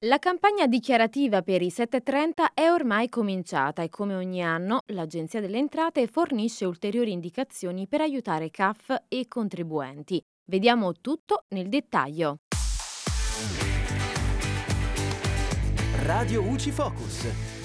La campagna dichiarativa per i 730 è ormai cominciata e come ogni anno l'Agenzia delle Entrate fornisce ulteriori indicazioni per aiutare CAF e contribuenti. Vediamo tutto nel dettaglio. Radio UCI Focus.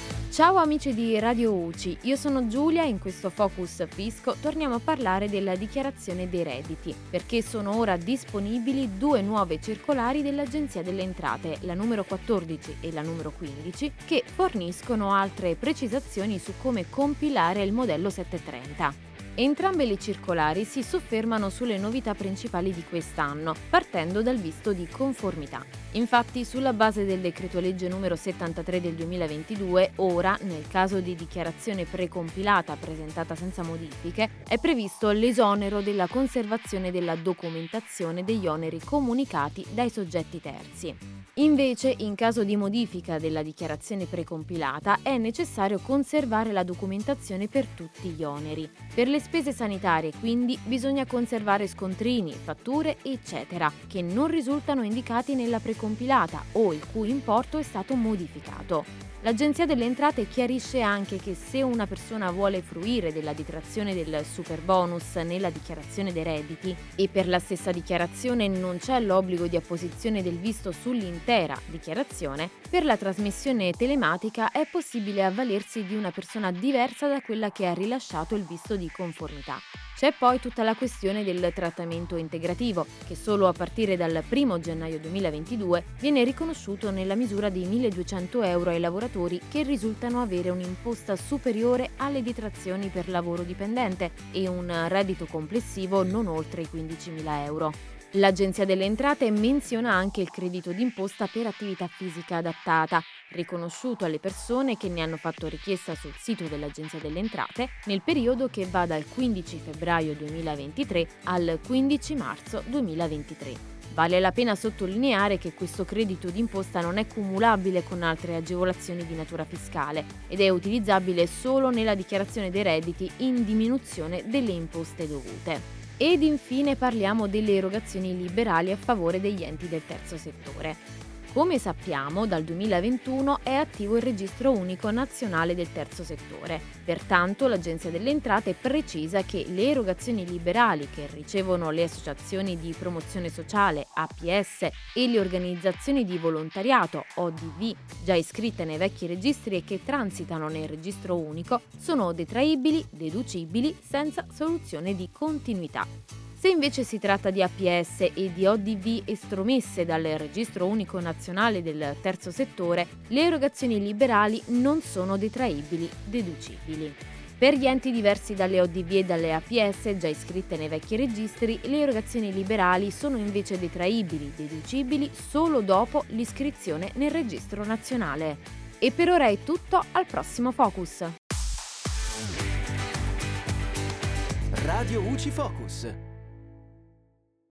Ciao amici di Radio UCI, io sono Giulia e in questo Focus Fisco torniamo a parlare della dichiarazione dei redditi, perché sono ora disponibili due nuove circolari dell'Agenzia delle Entrate, la numero 14 e la numero 15, che forniscono altre precisazioni su come compilare il modello 730. Entrambe le circolari si soffermano sulle novità principali di quest'anno, partendo dal visto di conformità. Infatti, sulla base del decreto legge numero 73 del 2022, ora, nel caso di dichiarazione precompilata presentata senza modifiche, è previsto l'esonero della conservazione della documentazione degli oneri comunicati dai soggetti terzi. Invece, in caso di modifica della dichiarazione precompilata, è necessario conservare la documentazione per tutti gli oneri. Per le spese sanitarie, quindi, bisogna conservare scontrini, fatture, eccetera, che non risultano indicati nella precompilata o il cui importo è stato modificato. L'Agenzia delle Entrate chiarisce anche che se una persona vuole fruire della detrazione del super bonus nella dichiarazione dei redditi e per la stessa dichiarazione non c'è l'obbligo di apposizione del visto sull'intera dichiarazione, per la trasmissione telematica è possibile avvalersi di una persona diversa da quella che ha rilasciato il visto di conformità. C'è poi tutta la questione del trattamento integrativo, che solo a partire dal 1 gennaio 2022 viene riconosciuto nella misura di 1.200 euro ai lavoratori che risultano avere un'imposta superiore alle detrazioni per lavoro dipendente e un reddito complessivo non oltre i 15.000 euro. L'Agenzia delle Entrate menziona anche il credito d'imposta per attività fisica adattata, riconosciuto alle persone che ne hanno fatto richiesta sul sito dell'Agenzia delle Entrate nel periodo che va dal 15 febbraio 2023 al 15 marzo 2023. Vale la pena sottolineare che questo credito d'imposta non è cumulabile con altre agevolazioni di natura fiscale ed è utilizzabile solo nella dichiarazione dei redditi in diminuzione delle imposte dovute. Ed infine parliamo delle erogazioni liberali a favore degli enti del terzo settore. Come sappiamo, dal 2021 è attivo il registro unico nazionale del terzo settore. Pertanto l'Agenzia delle Entrate precisa che le erogazioni liberali che ricevono le associazioni di promozione sociale APS e le organizzazioni di volontariato ODV già iscritte nei vecchi registri e che transitano nel registro unico sono detraibili, deducibili senza soluzione di continuità. Se invece si tratta di APS e di ODV estromesse dal Registro Unico Nazionale del Terzo Settore, le erogazioni liberali non sono detraibili, deducibili. Per gli enti diversi dalle ODV e dalle APS già iscritte nei vecchi registri, le erogazioni liberali sono invece detraibili, deducibili solo dopo l'iscrizione nel registro nazionale. E per ora è tutto, al prossimo Focus. Radio UCI Focus.